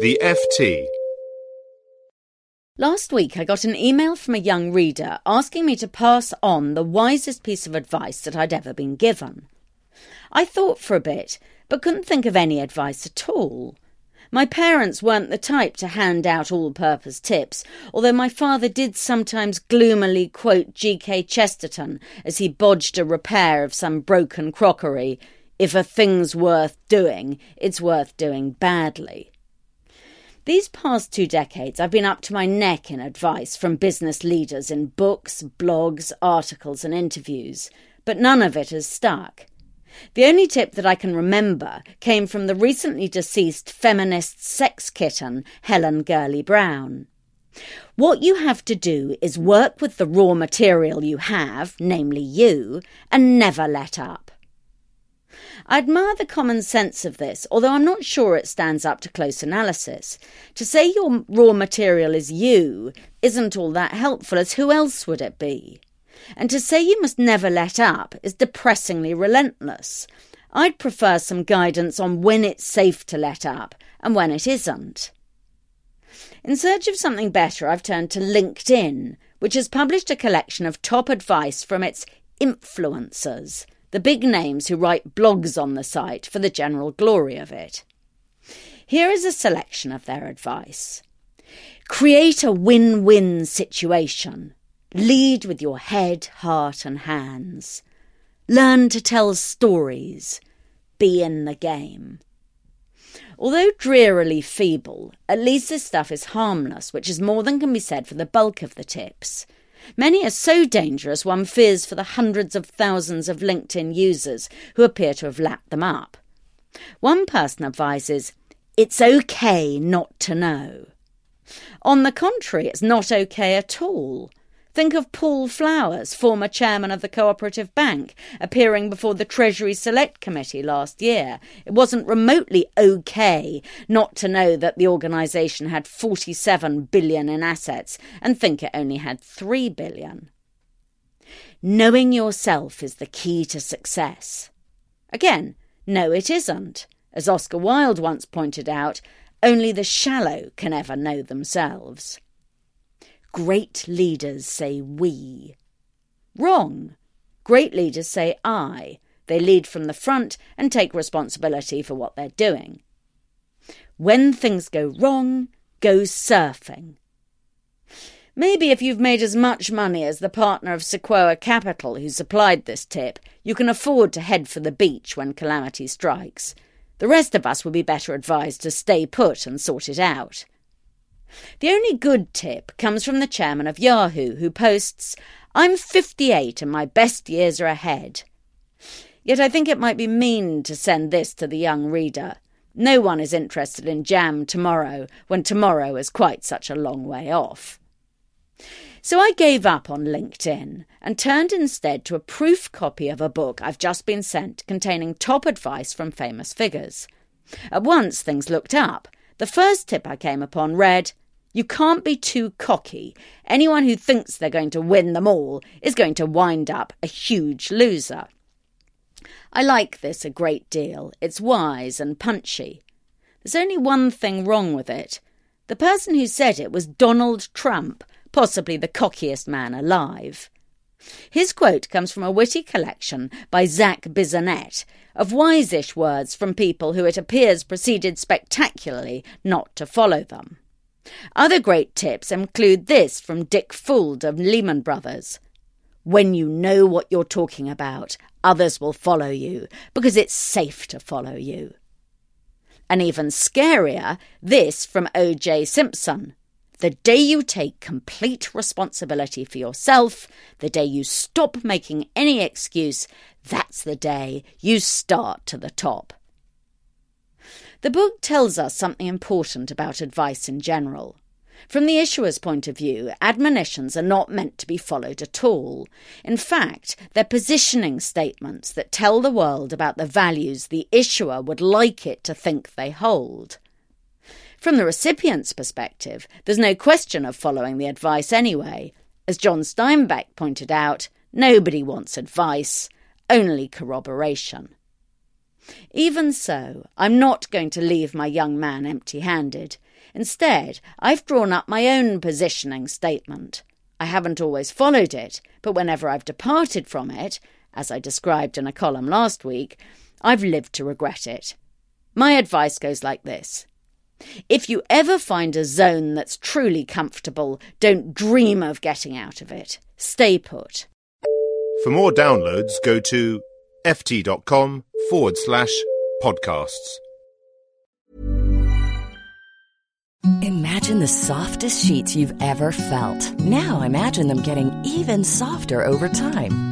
The FT. Last week, I got an email from a young reader asking me to pass on the wisest piece of advice that I'd ever been given. I thought for a bit, but couldn't think of any advice at all. My parents weren't the type to hand out all purpose tips, although my father did sometimes gloomily quote G.K. Chesterton as he bodged a repair of some broken crockery If a thing's worth doing, it's worth doing badly. These past two decades, I've been up to my neck in advice from business leaders in books, blogs, articles, and interviews, but none of it has stuck. The only tip that I can remember came from the recently deceased feminist sex kitten, Helen Gurley Brown. What you have to do is work with the raw material you have, namely you, and never let up. I admire the common sense of this, although I'm not sure it stands up to close analysis. To say your raw material is you isn't all that helpful, as who else would it be? And to say you must never let up is depressingly relentless. I'd prefer some guidance on when it's safe to let up and when it isn't. In search of something better, I've turned to LinkedIn, which has published a collection of top advice from its influencers the big names who write blogs on the site for the general glory of it. Here is a selection of their advice Create a win win situation. Lead with your head, heart, and hands. Learn to tell stories. Be in the game. Although drearily feeble, at least this stuff is harmless, which is more than can be said for the bulk of the tips. Many are so dangerous one fears for the hundreds of thousands of LinkedIn users who appear to have lapped them up. One person advises, it's okay not to know. On the contrary, it's not okay at all. Think of Paul Flowers, former chairman of the Cooperative Bank, appearing before the Treasury Select Committee last year. It wasn't remotely okay not to know that the organisation had 47 billion in assets and think it only had 3 billion. Knowing yourself is the key to success. Again, no, it isn't. As Oscar Wilde once pointed out, only the shallow can ever know themselves. Great leaders say we. Wrong. Great leaders say I. They lead from the front and take responsibility for what they're doing. When things go wrong, go surfing. Maybe if you've made as much money as the partner of Sequoia Capital who supplied this tip, you can afford to head for the beach when calamity strikes. The rest of us would be better advised to stay put and sort it out. The only good tip comes from the chairman of Yahoo, who posts, I'm 58 and my best years are ahead. Yet I think it might be mean to send this to the young reader. No one is interested in jam tomorrow when tomorrow is quite such a long way off. So I gave up on LinkedIn and turned instead to a proof copy of a book I've just been sent containing top advice from famous figures. At once things looked up. The first tip I came upon read, you can't be too cocky. Anyone who thinks they're going to win them all is going to wind up a huge loser. I like this a great deal. It's wise and punchy. There's only one thing wrong with it. The person who said it was Donald Trump, possibly the cockiest man alive. His quote comes from a witty collection by Zac Bissonnette of wise-ish words from people who it appears proceeded spectacularly not to follow them. Other great tips include this from Dick Fuld of Lehman Brothers. When you know what you're talking about, others will follow you because it's safe to follow you. And even scarier, this from O.J. Simpson. The day you take complete responsibility for yourself, the day you stop making any excuse, that's the day you start to the top. The book tells us something important about advice in general. From the issuer's point of view, admonitions are not meant to be followed at all. In fact, they're positioning statements that tell the world about the values the issuer would like it to think they hold. From the recipient's perspective, there's no question of following the advice anyway. As John Steinbeck pointed out, nobody wants advice, only corroboration. Even so, I'm not going to leave my young man empty handed. Instead, I've drawn up my own positioning statement. I haven't always followed it, but whenever I've departed from it, as I described in a column last week, I've lived to regret it. My advice goes like this If you ever find a zone that's truly comfortable, don't dream of getting out of it. Stay put. For more downloads, go to ft.com forward slash podcasts. Imagine the softest sheets you've ever felt. Now imagine them getting even softer over time.